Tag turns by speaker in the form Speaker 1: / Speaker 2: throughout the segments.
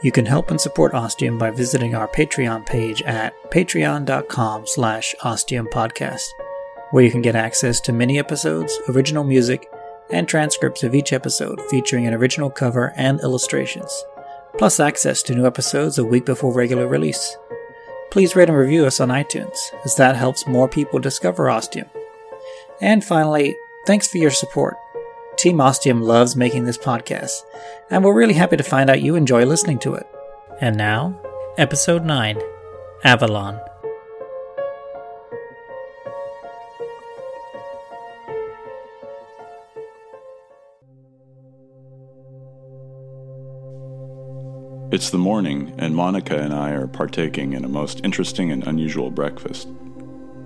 Speaker 1: You can help and support Ostium by visiting our Patreon page at patreon.com slash ostiumpodcast, where you can get access to mini episodes, original music, and transcripts of each episode featuring an original cover and illustrations, plus access to new episodes a week before regular release. Please rate and review us on iTunes, as that helps more people discover Ostium. And finally, thanks for your support. Team Ostium loves making this podcast, and we're really happy to find out you enjoy listening to it. And now, Episode 9 Avalon.
Speaker 2: It's the morning, and Monica and I are partaking in a most interesting and unusual breakfast.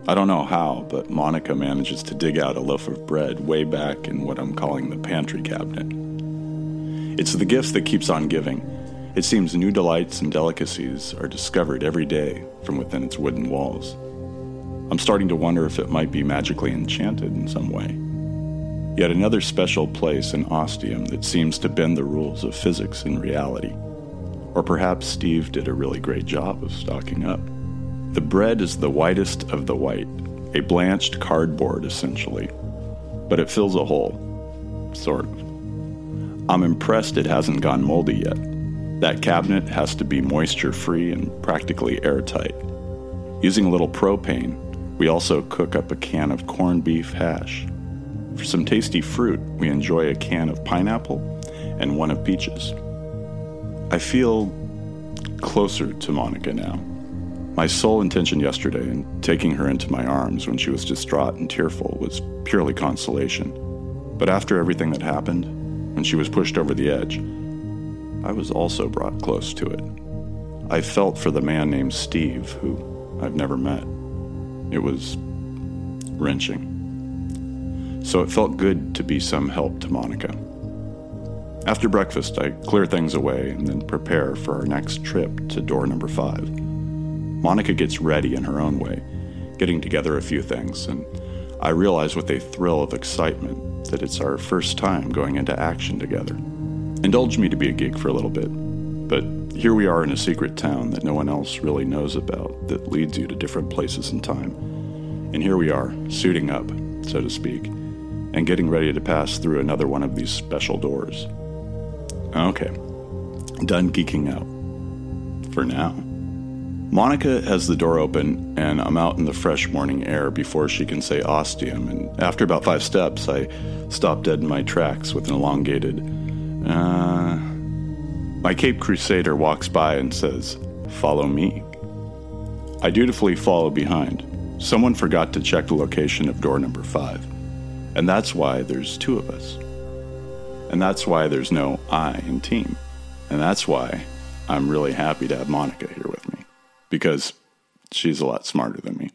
Speaker 2: I don't know how, but Monica manages to dig out a loaf of bread way back in what I'm calling the pantry cabinet. It's the gift that keeps on giving. It seems new delights and delicacies are discovered every day from within its wooden walls. I'm starting to wonder if it might be magically enchanted in some way. Yet another special place in Ostium that seems to bend the rules of physics and reality. Or perhaps Steve did a really great job of stocking up. The bread is the whitest of the white, a blanched cardboard essentially, but it fills a hole. Sort of. I'm impressed it hasn't gone moldy yet. That cabinet has to be moisture free and practically airtight. Using a little propane, we also cook up a can of corned beef hash. For some tasty fruit, we enjoy a can of pineapple and one of peaches. I feel closer to Monica now. My sole intention yesterday in taking her into my arms when she was distraught and tearful was purely consolation. But after everything that happened, when she was pushed over the edge, I was also brought close to it. I felt for the man named Steve, who I've never met. It was wrenching. So it felt good to be some help to Monica. After breakfast, I clear things away and then prepare for our next trip to door number five. Monica gets ready in her own way, getting together a few things, and I realize with a thrill of excitement that it's our first time going into action together. Indulge me to be a geek for a little bit, but here we are in a secret town that no one else really knows about that leads you to different places in time. And here we are, suiting up, so to speak, and getting ready to pass through another one of these special doors. Okay, done geeking out. For now. Monica has the door open, and I'm out in the fresh morning air before she can say ostium. And after about five steps, I stop dead in my tracks with an elongated, uh. My Cape Crusader walks by and says, Follow me. I dutifully follow behind. Someone forgot to check the location of door number five. And that's why there's two of us. And that's why there's no I in team. And that's why I'm really happy to have Monica here with me. Because she's a lot smarter than me.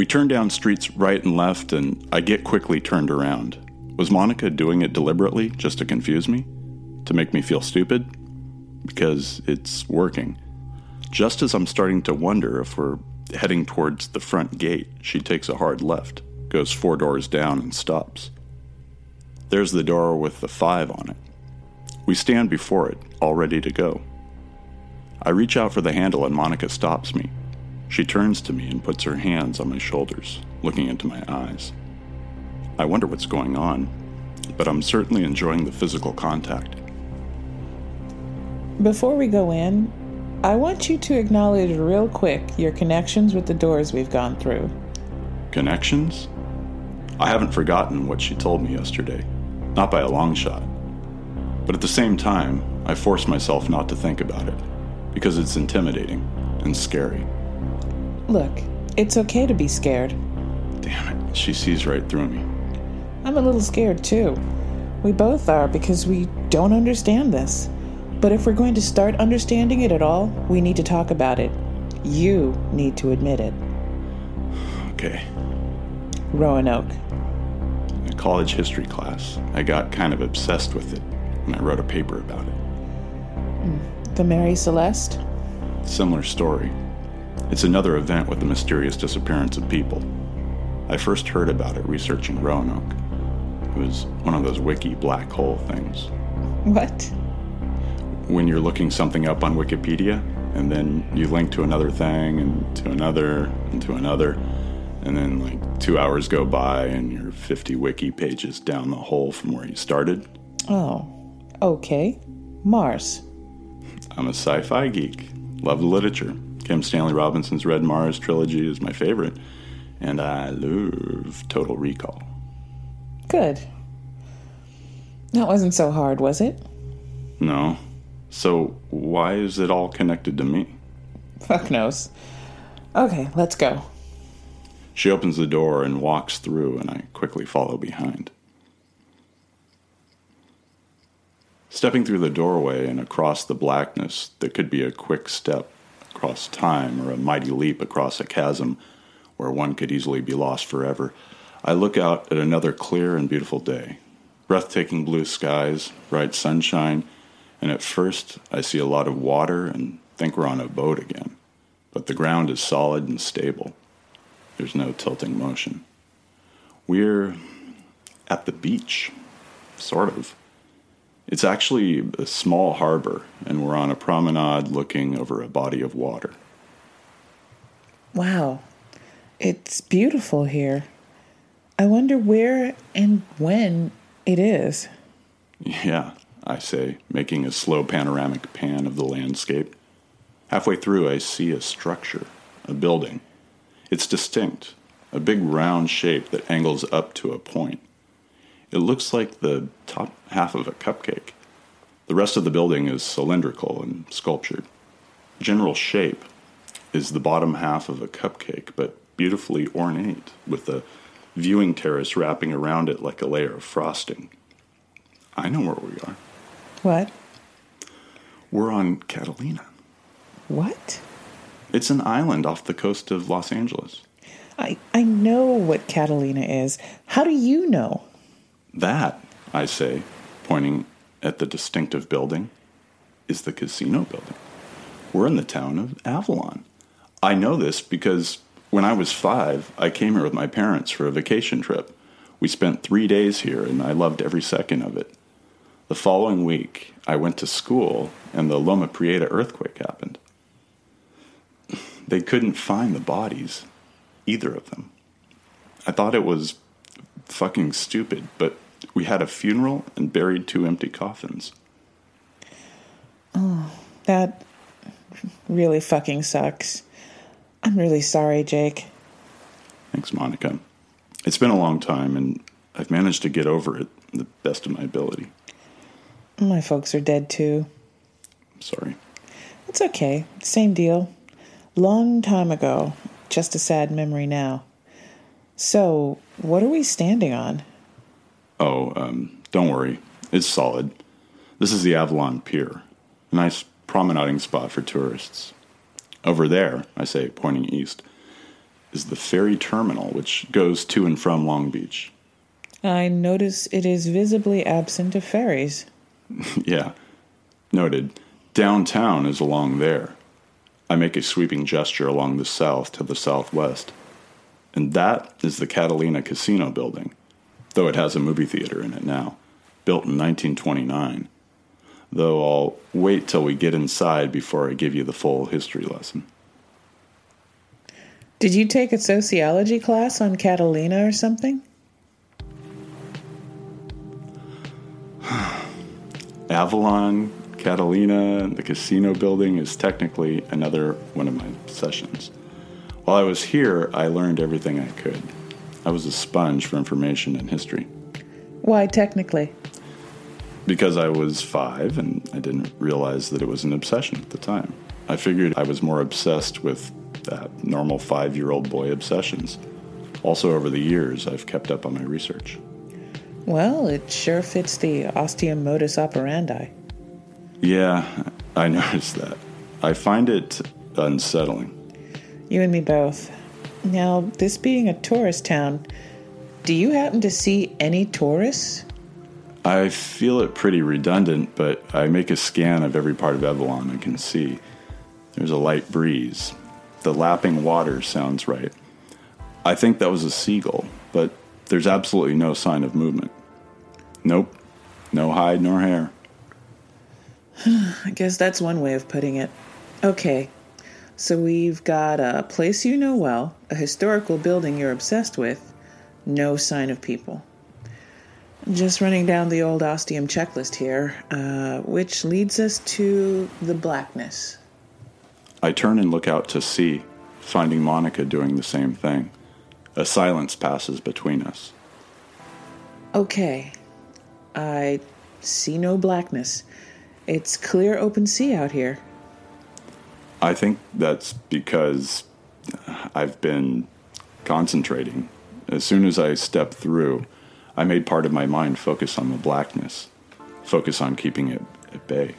Speaker 2: We turn down streets right and left, and I get quickly turned around. Was Monica doing it deliberately just to confuse me? To make me feel stupid? Because it's working. Just as I'm starting to wonder if we're heading towards the front gate, she takes a hard left, goes four doors down, and stops. There's the door with the five on it. We stand before it, all ready to go. I reach out for the handle, and Monica stops me. She turns to me and puts her hands on my shoulders, looking into my eyes. I wonder what's going on, but I'm certainly enjoying the physical contact.
Speaker 3: Before we go in, I want you to acknowledge real quick your connections with the doors we've gone through.
Speaker 2: Connections? I haven't forgotten what she told me yesterday, not by a long shot. But at the same time, I force myself not to think about it, because it's intimidating and scary.
Speaker 3: Look, it's okay to be scared.
Speaker 2: Damn it, she sees right through me.
Speaker 3: I'm a little scared too. We both are because we don't understand this. But if we're going to start understanding it at all, we need to talk about it. You need to admit it.
Speaker 2: Okay.
Speaker 3: Roanoke.
Speaker 2: In a college history class, I got kind of obsessed with it when I wrote a paper about it.
Speaker 3: The Mary Celeste?
Speaker 2: Similar story. It's another event with the mysterious disappearance of people. I first heard about it researching Roanoke. It was one of those wiki black hole things.
Speaker 3: What?
Speaker 2: When you're looking something up on Wikipedia, and then you link to another thing, and to another, and to another, and then like two hours go by, and you're 50 wiki pages down the hole from where you started.
Speaker 3: Oh, okay. Mars.
Speaker 2: I'm a sci fi geek. Love the literature. Kim Stanley Robinson's Red Mars trilogy is my favorite, and I love Total Recall.
Speaker 3: Good. That wasn't so hard, was it?
Speaker 2: No. So, why is it all connected to me?
Speaker 3: Fuck knows. Okay, let's go.
Speaker 2: She opens the door and walks through, and I quickly follow behind. Stepping through the doorway and across the blackness that could be a quick step across time or a mighty leap across a chasm where one could easily be lost forever, I look out at another clear and beautiful day. Breathtaking blue skies, bright sunshine, and at first I see a lot of water and think we're on a boat again. But the ground is solid and stable. There's no tilting motion. We're at the beach, sort of. It's actually a small harbor, and we're on a promenade looking over a body of water.
Speaker 3: Wow, it's beautiful here. I wonder where and when it is.
Speaker 2: Yeah, I say, making a slow panoramic pan of the landscape. Halfway through, I see a structure, a building. It's distinct, a big round shape that angles up to a point. It looks like the top half of a cupcake. The rest of the building is cylindrical and sculptured. General shape is the bottom half of a cupcake, but beautifully ornate, with a viewing terrace wrapping around it like a layer of frosting. I know where we are.
Speaker 3: What?
Speaker 2: We're on Catalina.
Speaker 3: What?
Speaker 2: It's an island off the coast of Los Angeles.
Speaker 3: I, I know what Catalina is. How do you know?
Speaker 2: That, I say, pointing at the distinctive building, is the casino building. We're in the town of Avalon. I know this because when I was five, I came here with my parents for a vacation trip. We spent three days here, and I loved every second of it. The following week, I went to school, and the Loma Prieta earthquake happened. They couldn't find the bodies, either of them. I thought it was fucking stupid, but we had a funeral and buried two empty coffins.
Speaker 3: Oh, that really fucking sucks. I'm really sorry, Jake.
Speaker 2: Thanks, Monica. It's been a long time, and I've managed to get over it the best of my ability.
Speaker 3: My folks are dead too.
Speaker 2: Sorry.
Speaker 3: It's okay. Same deal. Long time ago. Just a sad memory now. So, what are we standing on?
Speaker 2: Oh, um, don't worry. It's solid. This is the Avalon Pier, a nice promenading spot for tourists. Over there, I say, pointing east, is the ferry terminal, which goes to and from Long Beach.
Speaker 3: I notice it is visibly absent of ferries.
Speaker 2: yeah, noted. Downtown is along there. I make a sweeping gesture along the south to the southwest. And that is the Catalina Casino building, though it has a movie theater in it now, built in 1929. Though I'll wait till we get inside before I give you the full history lesson.
Speaker 3: Did you take a sociology class on Catalina or something?
Speaker 2: Avalon, Catalina, and the casino building is technically another one of my sessions. While I was here, I learned everything I could. I was a sponge for information and history.
Speaker 3: Why, technically?
Speaker 2: Because I was five and I didn't realize that it was an obsession at the time. I figured I was more obsessed with that normal five year old boy obsessions. Also, over the years, I've kept up on my research.
Speaker 3: Well, it sure fits the ostium modus operandi.
Speaker 2: Yeah, I noticed that. I find it unsettling.
Speaker 3: You and me both. Now, this being a tourist town, do you happen to see any tourists?
Speaker 2: I feel it pretty redundant, but I make a scan of every part of Avalon I can see. There's a light breeze. The lapping water sounds right. I think that was a seagull, but there's absolutely no sign of movement. Nope. No hide nor hair.
Speaker 3: I guess that's one way of putting it. Okay, so we've got a place you know well, a historical building you're obsessed with, no sign of people. Just running down the old ostium checklist here, uh, which leads us to the blackness.
Speaker 2: I turn and look out to sea, finding Monica doing the same thing. A silence passes between us.
Speaker 3: Okay, I see no blackness. It's clear open sea out here.
Speaker 4: I think that's because I've been concentrating. As soon as I stepped through, I made part of my mind focus on the blackness, focus on keeping it at bay,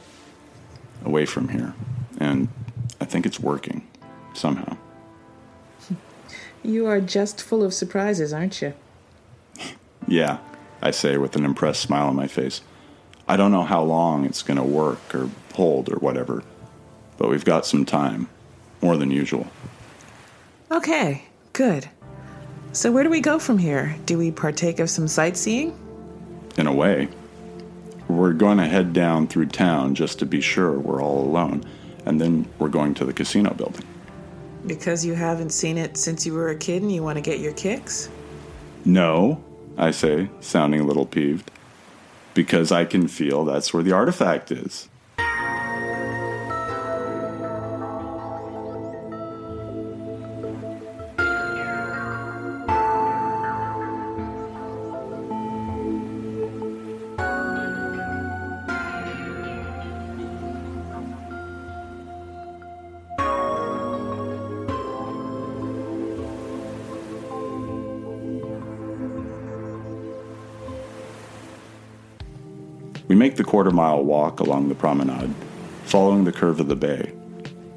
Speaker 4: away from here. And I think it's working, somehow.
Speaker 3: You are just full of surprises, aren't you?
Speaker 4: Yeah, I say with an impressed smile on my face. I don't know how long it's going to work or hold or whatever, but we've got some time, more than usual.
Speaker 3: Okay, good. So, where do we go from here? Do we partake of some sightseeing?
Speaker 4: In a way. We're going to head down through town just to be sure we're all alone, and then we're going to the casino building.
Speaker 3: Because you haven't seen it since you were a kid and you want to get your kicks?
Speaker 4: No, I say, sounding a little peeved. Because I can feel that's where the artifact is. We make the quarter mile walk along the promenade, following the curve of the bay.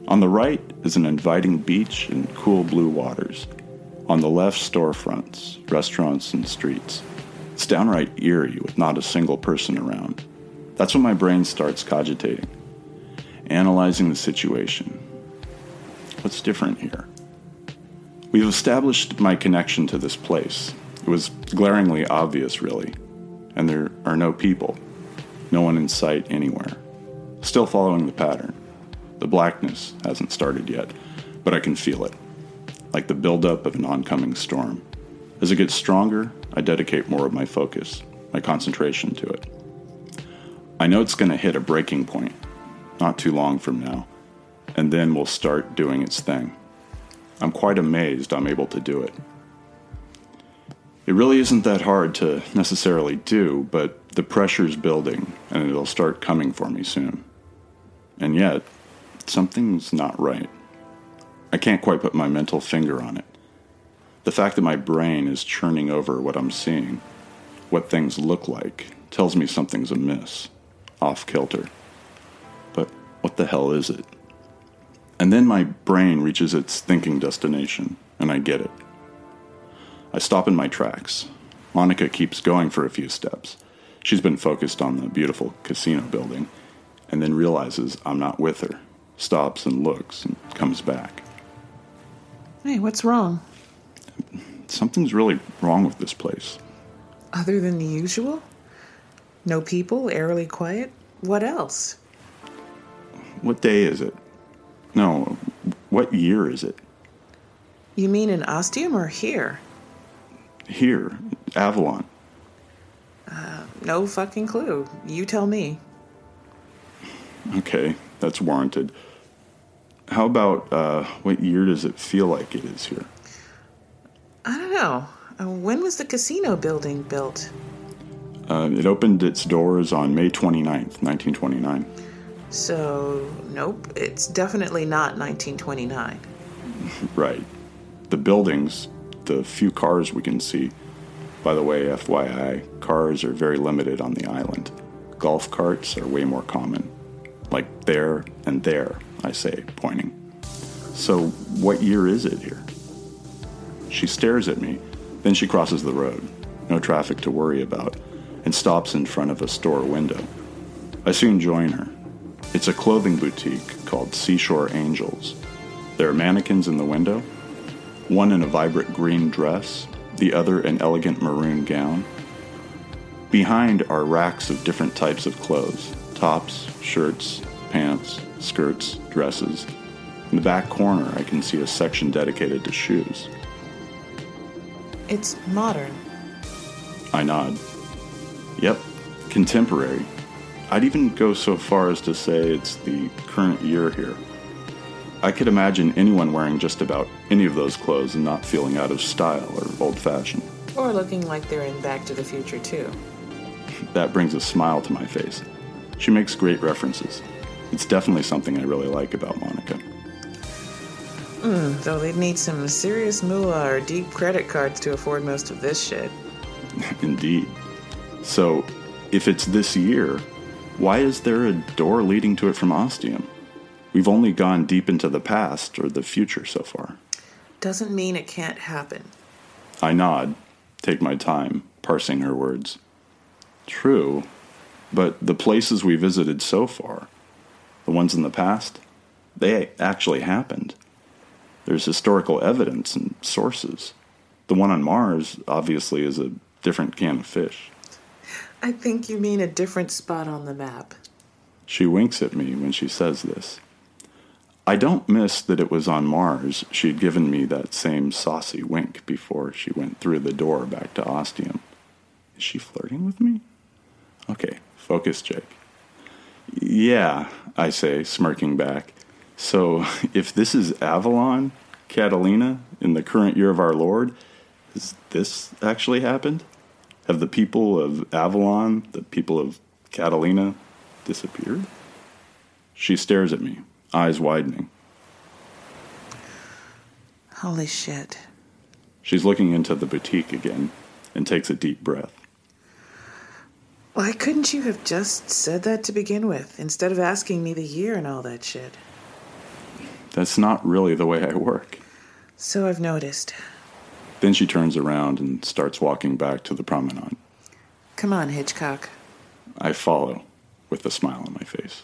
Speaker 4: On the right is an inviting beach and cool blue waters. On the left, storefronts, restaurants, and streets. It's downright eerie with not a single person around. That's when my brain starts cogitating, analyzing the situation. What's different here? We've established my connection to this place. It was glaringly obvious, really, and there are no people. No one in sight anywhere. Still following the pattern. The blackness hasn't started yet, but I can feel it. Like the buildup of an oncoming storm. As it gets stronger, I dedicate more of my focus, my concentration to it. I know it's going to hit a breaking point, not too long from now, and then we'll start doing its thing. I'm quite amazed I'm able to do it. It really isn't that hard to necessarily do, but the pressure's building and it'll start coming for me soon. And yet, something's not right. I can't quite put my mental finger on it. The fact that my brain is churning over what I'm seeing, what things look like, tells me something's amiss, off kilter. But what the hell is it? And then my brain reaches its thinking destination, and I get it. I stop in my tracks. Monica keeps going for a few steps. She's been focused on the beautiful casino building, and then realizes I'm not with her, stops and looks, and comes back.
Speaker 3: Hey, what's wrong?
Speaker 4: Something's really wrong with this place.
Speaker 3: Other than the usual? No people, eerily quiet? What else?
Speaker 4: What day is it? No, what year is it?
Speaker 3: You mean in Ostium or here?
Speaker 4: Here, Avalon.
Speaker 3: Uh, no fucking clue. You tell me.
Speaker 4: Okay, that's warranted. How about uh, what year does it feel like it is here?
Speaker 3: I don't know. Uh, when was the casino building built?
Speaker 4: Uh, it opened its doors on May 29th, 1929.
Speaker 3: So, nope, it's definitely not 1929.
Speaker 4: right. The buildings, the few cars we can see. By the way, FYI, cars are very limited on the island. Golf carts are way more common. Like there and there, I say, pointing. So, what year is it here? She stares at me, then she crosses the road, no traffic to worry about, and stops in front of a store window. I soon join her. It's a clothing boutique called Seashore Angels. There are mannequins in the window, one in a vibrant green dress, the other an elegant maroon gown. Behind are racks of different types of clothes tops, shirts, pants, skirts, dresses. In the back corner, I can see a section dedicated to shoes.
Speaker 3: It's modern.
Speaker 4: I nod. Yep, contemporary. I'd even go so far as to say it's the current year here. I could imagine anyone wearing just about any of those clothes and not feeling out of style or old fashioned.
Speaker 3: Or looking like they're in Back to the Future, too.
Speaker 4: That brings a smile to my face. She makes great references. It's definitely something I really like about Monica.
Speaker 3: Mm, though they'd need some serious moolah or deep credit cards to afford most of this shit.
Speaker 2: Indeed. So, if it's this year, why is there a door leading to it from Ostium? We've only gone deep into the past or the future so far.
Speaker 3: Doesn't mean it can't happen.
Speaker 2: I nod, take my time, parsing her words. True, but the places we visited so far, the ones in the past, they actually happened. There's historical evidence and sources. The one on Mars, obviously, is a different can of fish.
Speaker 3: I think you mean a different spot on the map.
Speaker 2: She winks at me when she says this. I don't miss that it was on Mars she'd given me that same saucy wink before she went through the door back to Ostium. Is she flirting with me? Okay, focus, Jake. Yeah, I say, smirking back. So, if this is Avalon, Catalina, in the current year of our Lord, has this actually happened? Have the people of Avalon, the people of Catalina, disappeared? She stares at me, eyes widening.
Speaker 3: Holy shit.
Speaker 2: She's looking into the boutique again and takes a deep breath.
Speaker 3: Why couldn't you have just said that to begin with, instead of asking me the year and all that shit?
Speaker 2: That's not really the way I work.
Speaker 3: So I've noticed.
Speaker 2: Then she turns around and starts walking back to the promenade.
Speaker 3: Come on, Hitchcock.
Speaker 2: I follow with a smile on my face.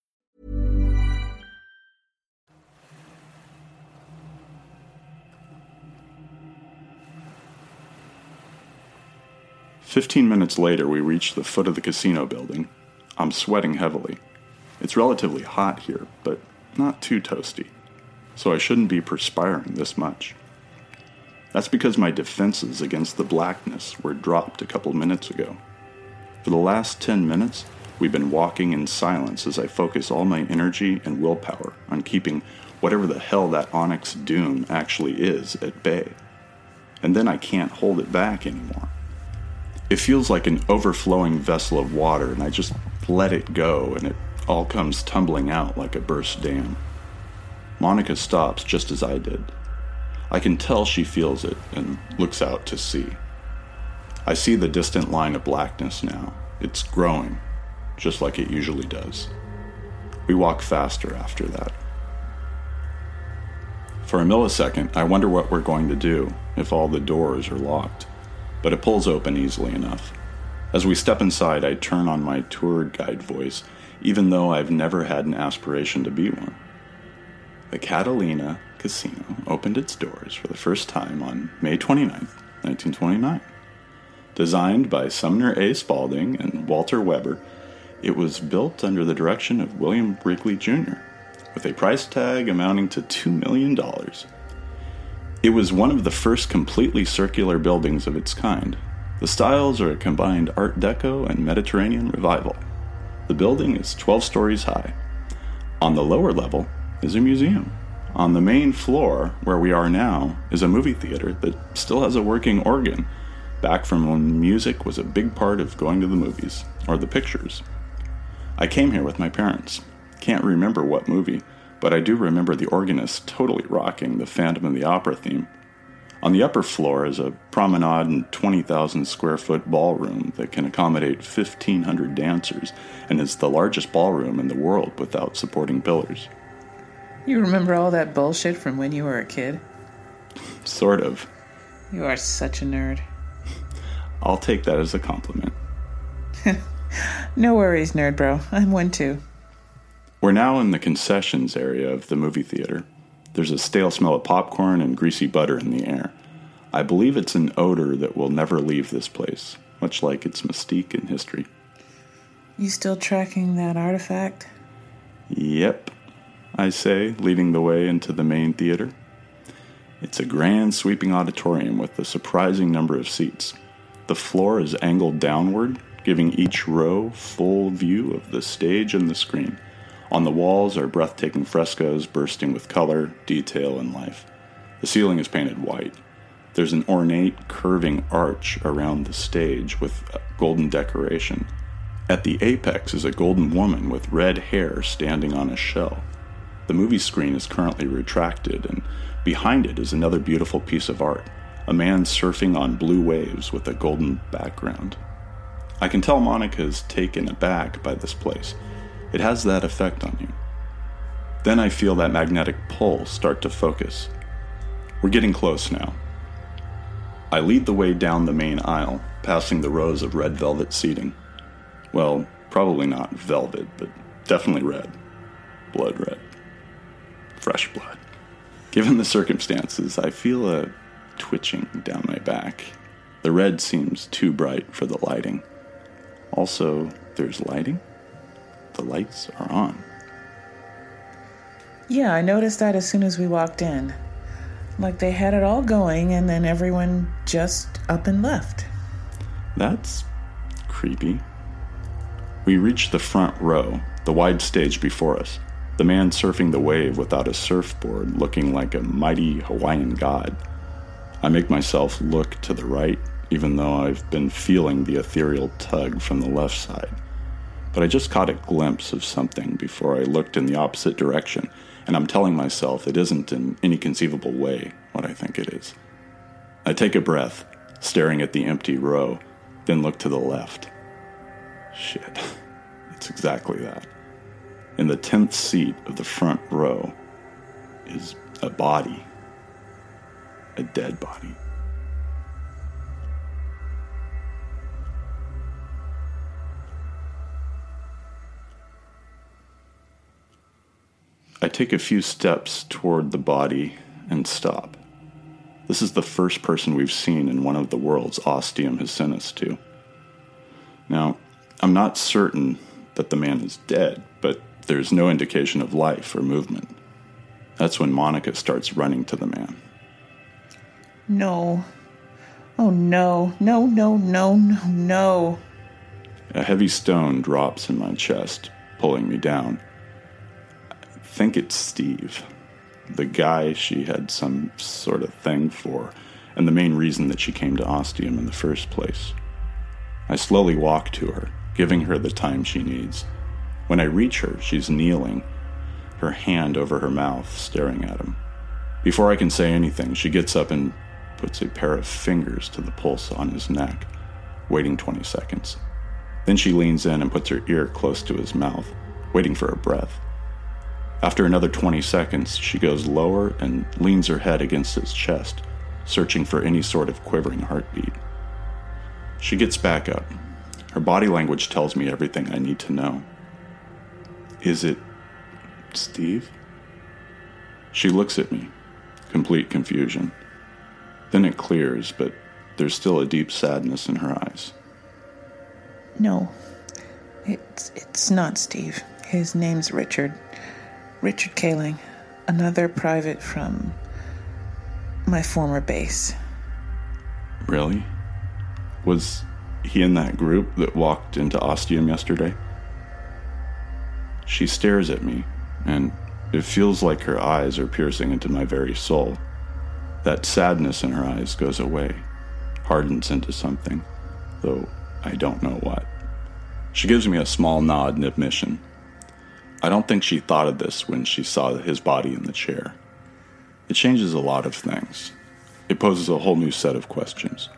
Speaker 2: Fifteen minutes later, we reach the foot of the casino building. I'm sweating heavily. It's relatively hot here, but not too toasty, so I shouldn't be perspiring this much. That's because my defenses against the blackness were dropped a couple minutes ago. For the last 10 minutes, we've been walking in silence as I focus all my energy and willpower on keeping whatever the hell that onyx Doom actually is at bay. and then I can't hold it back anymore. It feels like an overflowing vessel of water, and I just let it go, and it all comes tumbling out like a burst dam. Monica stops just as I did. I can tell she feels it and looks out to sea. I see the distant line of blackness now. It's growing, just like it usually does. We walk faster after that. For a millisecond, I wonder what we're going to do if all the doors are locked, but it pulls open easily enough. As we step inside, I turn on my tour guide voice, even though I've never had an aspiration to be one. The Catalina Casino opened its doors for the first time on May 29, 1929. Designed by Sumner A. Spaulding and Walter Webber, it was built under the direction of William Brinkley Jr., with a price tag amounting to $2 million. It was one of the first completely circular buildings of its kind. The styles are a combined Art Deco and Mediterranean revival. The building is 12 stories high. On the lower level is a museum. On the main floor, where we are now, is a movie theater that still has a working organ back from when music was a big part of going to the movies, or the pictures. I came here with my parents. Can't remember what movie, but I do remember the organist totally rocking the Phantom of the Opera theme. On the upper floor is a promenade and 20,000 square foot ballroom that can accommodate 1,500 dancers and is the largest ballroom in the world without supporting pillars.
Speaker 3: You remember all that bullshit from when you were a kid?
Speaker 2: Sort of.
Speaker 3: You are such a nerd.
Speaker 2: I'll take that as a compliment.
Speaker 3: no worries, nerd bro. I'm one too.
Speaker 2: We're now in the concessions area of the movie theater. There's a stale smell of popcorn and greasy butter in the air. I believe it's an odor that will never leave this place, much like its mystique and history.
Speaker 3: You still tracking that artifact?
Speaker 2: Yep, I say, leading the way into the main theater. It's a grand sweeping auditorium with a surprising number of seats. The floor is angled downward, giving each row full view of the stage and the screen. On the walls are breathtaking frescoes bursting with color, detail, and life. The ceiling is painted white. There's an ornate, curving arch around the stage with golden decoration. At the apex is a golden woman with red hair standing on a shell. The movie screen is currently retracted, and behind it is another beautiful piece of art a man surfing on blue waves with a golden background. I can tell Monica is taken aback by this place. It has that effect on you. Then I feel that magnetic pull start to focus. We're getting close now. I lead the way down the main aisle, passing the rows of red velvet seating. Well, probably not velvet, but definitely red. Blood red. Fresh blood. Given the circumstances, I feel a twitching down my back. The red seems too bright for the lighting. Also, there's lighting. The lights are on.
Speaker 3: Yeah, I noticed that as soon as we walked in. Like they had it all going and then everyone just up and left.
Speaker 2: That's creepy. We reach the front row, the wide stage before us. The man surfing the wave without a surfboard, looking like a mighty Hawaiian god. I make myself look to the right, even though I've been feeling the ethereal tug from the left side. But I just caught a glimpse of something before I looked in the opposite direction, and I'm telling myself it isn't in any conceivable way what I think it is. I take a breath, staring at the empty row, then look to the left. Shit, it's exactly that. In the tenth seat of the front row is a body. A dead body. Take a few steps toward the body and stop. This is the first person we've seen in one of the worlds Ostium has sent us to. Now, I'm not certain that the man is dead, but there's no indication of life or movement. That's when Monica starts running to the man.
Speaker 3: No. Oh no, no, no, no, no, no.
Speaker 2: A heavy stone drops in my chest, pulling me down. Think it's Steve, the guy she had some sort of thing for, and the main reason that she came to Ostium in the first place. I slowly walk to her, giving her the time she needs. When I reach her, she's kneeling, her hand over her mouth, staring at him. Before I can say anything, she gets up and puts a pair of fingers to the pulse on his neck, waiting 20 seconds. Then she leans in and puts her ear close to his mouth, waiting for a breath. After another 20 seconds, she goes lower and leans her head against his chest, searching for any sort of quivering heartbeat. She gets back up. Her body language tells me everything I need to know. Is it Steve? She looks at me, complete confusion. Then it clears, but there's still a deep sadness in her eyes.
Speaker 3: No, it's it's not Steve. His name's Richard. Richard Kaling, another private from my former base.
Speaker 2: Really? Was he in that group that walked into Ostium yesterday? She stares at me, and it feels like her eyes are piercing into my very soul. That sadness in her eyes goes away, hardens into something, though I don't know what. She gives me a small nod in admission. I don't think she thought of this when she saw his body in the chair. It changes a lot of things. It poses a whole new set of questions.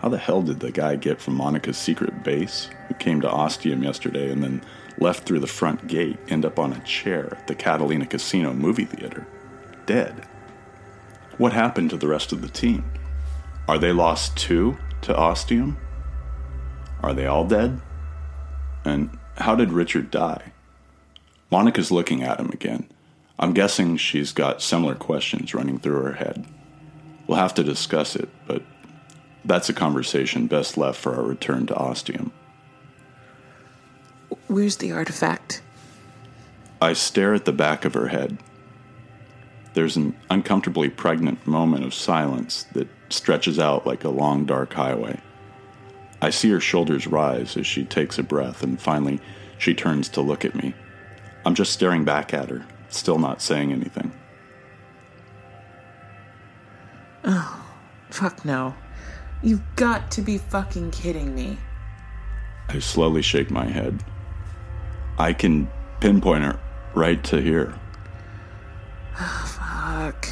Speaker 2: How the hell did the guy get from Monica's secret base, who came to Ostium yesterday and then left through the front gate, end up on a chair at the Catalina Casino movie theater? Dead. What happened to the rest of the team? Are they lost too to Ostium? Are they all dead? And how did Richard die? Monica's looking at him again. I'm guessing she's got similar questions running through her head. We'll have to discuss it, but that's a conversation best left for our return to Ostium.
Speaker 3: Where's the artifact?
Speaker 2: I stare at the back of her head. There's an uncomfortably pregnant moment of silence that stretches out like a long, dark highway. I see her shoulders rise as she takes a breath, and finally, she turns to look at me. I'm just staring back at her, still not saying anything.
Speaker 3: Oh, fuck no. You've got to be fucking kidding me.
Speaker 2: I slowly shake my head. I can pinpoint her right to here.
Speaker 3: Oh, fuck.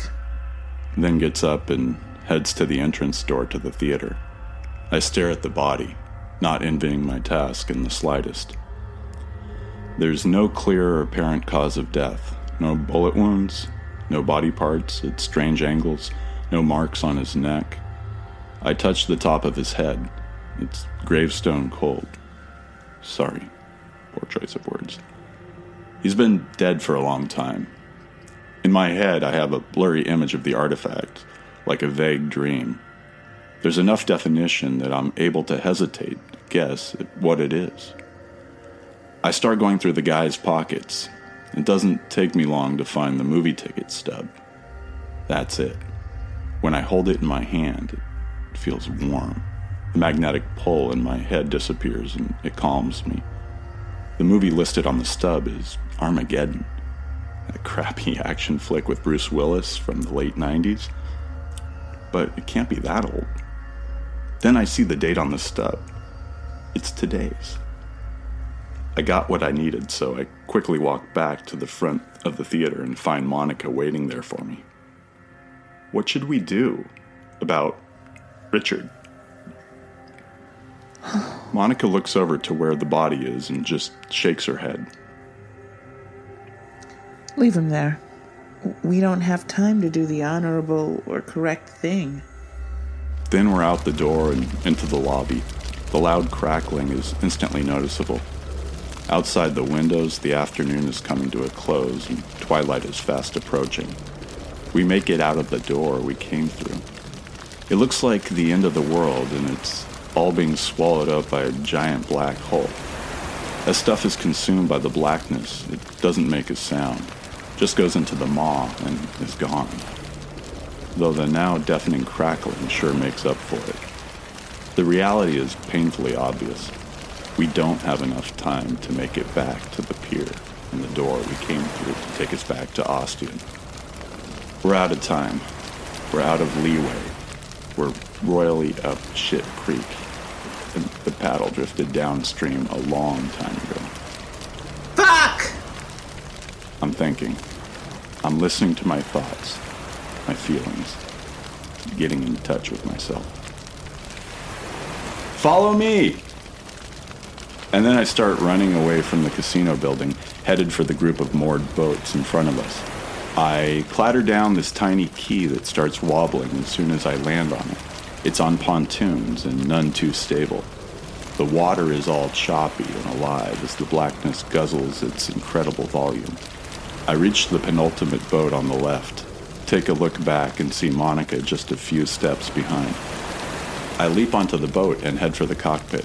Speaker 2: Then gets up and heads to the entrance door to the theater. I stare at the body, not envying my task in the slightest. There's no clear or apparent cause of death. No bullet wounds, no body parts at strange angles, no marks on his neck. I touch the top of his head. It's gravestone cold. Sorry. Poor choice of words. He's been dead for a long time. In my head, I have a blurry image of the artifact, like a vague dream. There's enough definition that I'm able to hesitate, guess at what it is. I start going through the guy's pockets. It doesn't take me long to find the movie ticket stub. That's it. When I hold it in my hand, it feels warm. The magnetic pull in my head disappears and it calms me. The movie listed on the stub is Armageddon, a crappy action flick with Bruce Willis from the late 90s. But it can't be that old. Then I see the date on the stub. It's today's. I got what I needed, so I quickly walk back to the front of the theater and find Monica waiting there for me. What should we do about Richard? Monica looks over to where the body is and just shakes her head.
Speaker 3: Leave him there. We don't have time to do the honorable or correct thing.
Speaker 2: Then we're out the door and into the lobby. The loud crackling is instantly noticeable. Outside the windows, the afternoon is coming to a close and twilight is fast approaching. We make it out of the door we came through. It looks like the end of the world and it's all being swallowed up by a giant black hole. As stuff is consumed by the blackness, it doesn't make a sound, just goes into the maw and is gone. Though the now deafening crackling sure makes up for it. The reality is painfully obvious. We don't have enough time to make it back to the pier and the door we came through to take us back to Ostium. We're out of time. We're out of leeway. We're royally up Shit Creek, and the paddle drifted downstream a long time ago.
Speaker 3: Fuck!
Speaker 2: I'm thinking. I'm listening to my thoughts, my feelings, getting in touch with myself. Follow me! And then I start running away from the casino building, headed for the group of moored boats in front of us. I clatter down this tiny quay that starts wobbling as soon as I land on it. It's on pontoons and none too stable. The water is all choppy and alive as the blackness guzzles its incredible volume. I reach the penultimate boat on the left, take a look back and see Monica just a few steps behind. I leap onto the boat and head for the cockpit.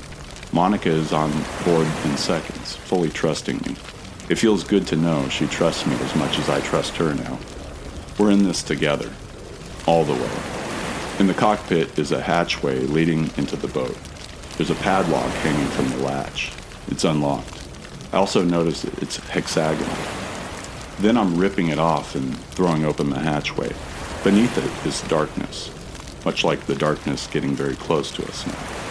Speaker 2: Monica is on board in seconds, fully trusting me. It feels good to know she trusts me as much as I trust her now. We're in this together, all the way. In the cockpit is a hatchway leading into the boat. There's a padlock hanging from the latch. It's unlocked. I also notice it's hexagonal. Then I'm ripping it off and throwing open the hatchway. Beneath it is darkness, much like the darkness getting very close to us now.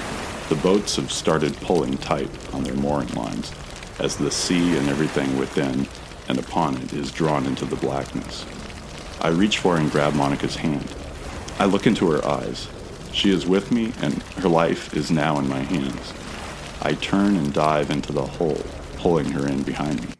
Speaker 2: The boats have started pulling tight on their mooring lines as the sea and everything within and upon it is drawn into the blackness. I reach for and grab Monica's hand. I look into her eyes. She is with me, and her life is now in my hands. I turn and dive into the hole, pulling her in behind me.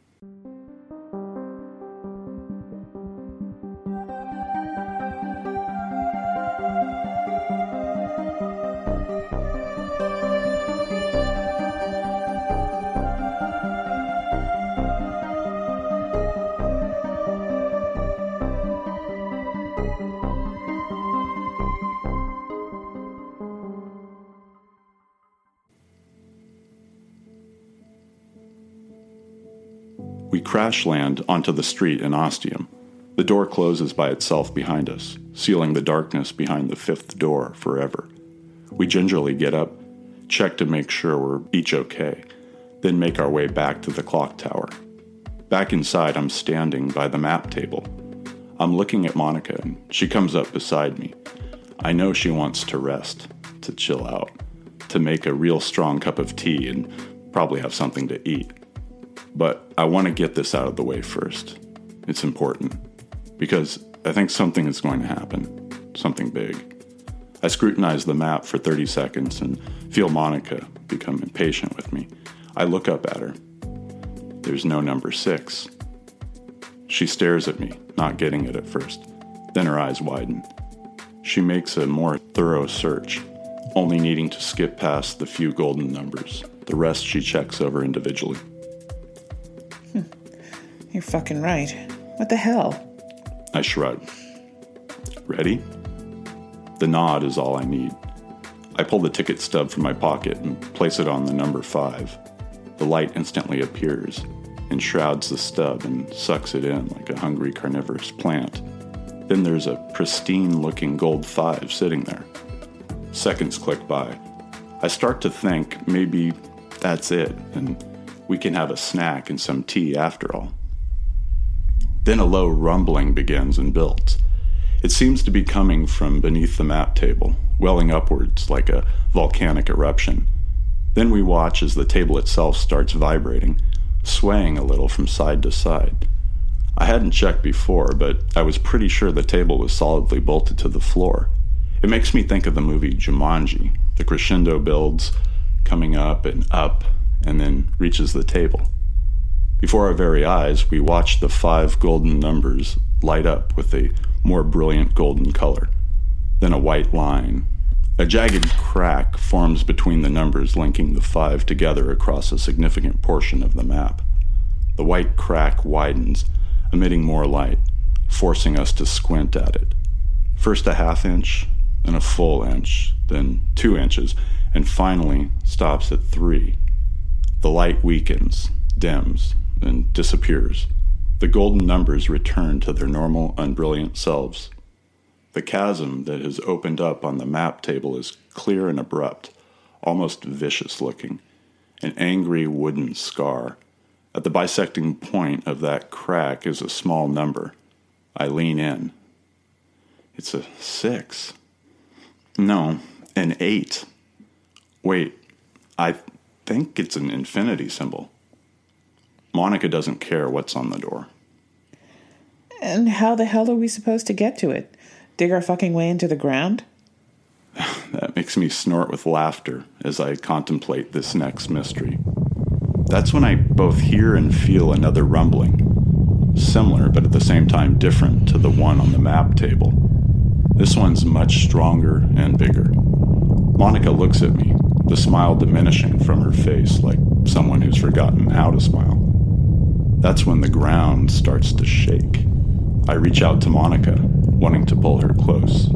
Speaker 2: We crash land onto the street in Ostium. The door closes by itself behind us, sealing the darkness behind the fifth door forever. We gingerly get up, check to make sure we're each okay, then make our way back to the clock tower. Back inside, I'm standing by the map table. I'm looking at Monica, and she comes up beside me. I know she wants to rest, to chill out, to make a real strong cup of tea and probably have something to eat. But I want to get this out of the way first. It's important because I think something is going to happen, something big. I scrutinize the map for 30 seconds and feel Monica become impatient with me. I look up at her. There's no number six. She stares at me, not getting it at first. Then her eyes widen. She makes a more thorough search, only needing to skip past the few golden numbers. The rest she checks over individually.
Speaker 3: You're fucking right. What the hell?
Speaker 2: I shrug. Ready? The nod is all I need. I pull the ticket stub from my pocket and place it on the number five. The light instantly appears, enshrouds the stub, and sucks it in like a hungry carnivorous plant. Then there's a pristine looking gold five sitting there. Seconds click by. I start to think maybe that's it, and we can have a snack and some tea after all. Then a low rumbling begins and builds. It seems to be coming from beneath the map table, welling upwards like a volcanic eruption. Then we watch as the table itself starts vibrating, swaying a little from side to side. I hadn't checked before, but I was pretty sure the table was solidly bolted to the floor. It makes me think of the movie Jumanji. The crescendo builds, coming up and up, and then reaches the table. Before our very eyes, we watch the five golden numbers light up with a more brilliant golden color. Then a white line. A jagged crack forms between the numbers, linking the five together across a significant portion of the map. The white crack widens, emitting more light, forcing us to squint at it. First a half inch, then a full inch, then two inches, and finally stops at three. The light weakens, dims, and disappears. The golden numbers return to their normal, unbrilliant selves. The chasm that has opened up on the map table is clear and abrupt, almost vicious looking, an angry wooden scar. At the bisecting point of that crack is a small number. I lean in. It's a six. No, an eight. Wait, I think it's an infinity symbol. Monica doesn't care what's on the door.
Speaker 3: And how the hell are we supposed to get to it? Dig our fucking way into the ground?
Speaker 2: That makes me snort with laughter as I contemplate this next mystery. That's when I both hear and feel another rumbling, similar but at the same time different to the one on the map table. This one's much stronger and bigger. Monica looks at me, the smile diminishing from her face like someone who's forgotten how to smile. That's when the ground starts to shake. I reach out to Monica, wanting to pull her close.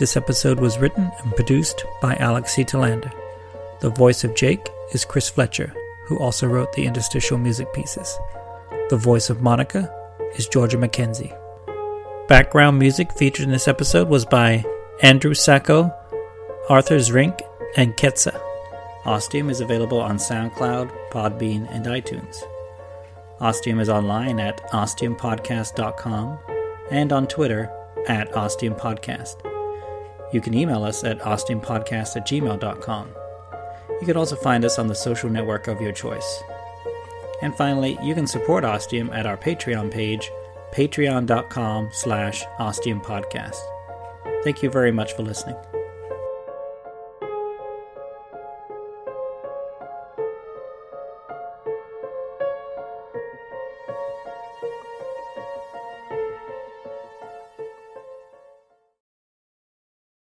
Speaker 1: This episode was written and produced by Alex C. Telander. The voice of Jake is Chris Fletcher, who also wrote the interstitial music pieces. The voice of Monica is Georgia McKenzie. Background music featured in this episode was by Andrew Sacco, Arthur Zrink, and Ketsa. Ostium is available on SoundCloud, Podbean, and iTunes. Ostium is online at ostiumpodcast.com and on Twitter at ostiumpodcast. You can email us at ostiumpodcast at gmail.com. You can also find us on the social network of your choice. And finally, you can support Ostium at our Patreon page, patreon.com slash ostiumpodcast. Thank you very much for listening.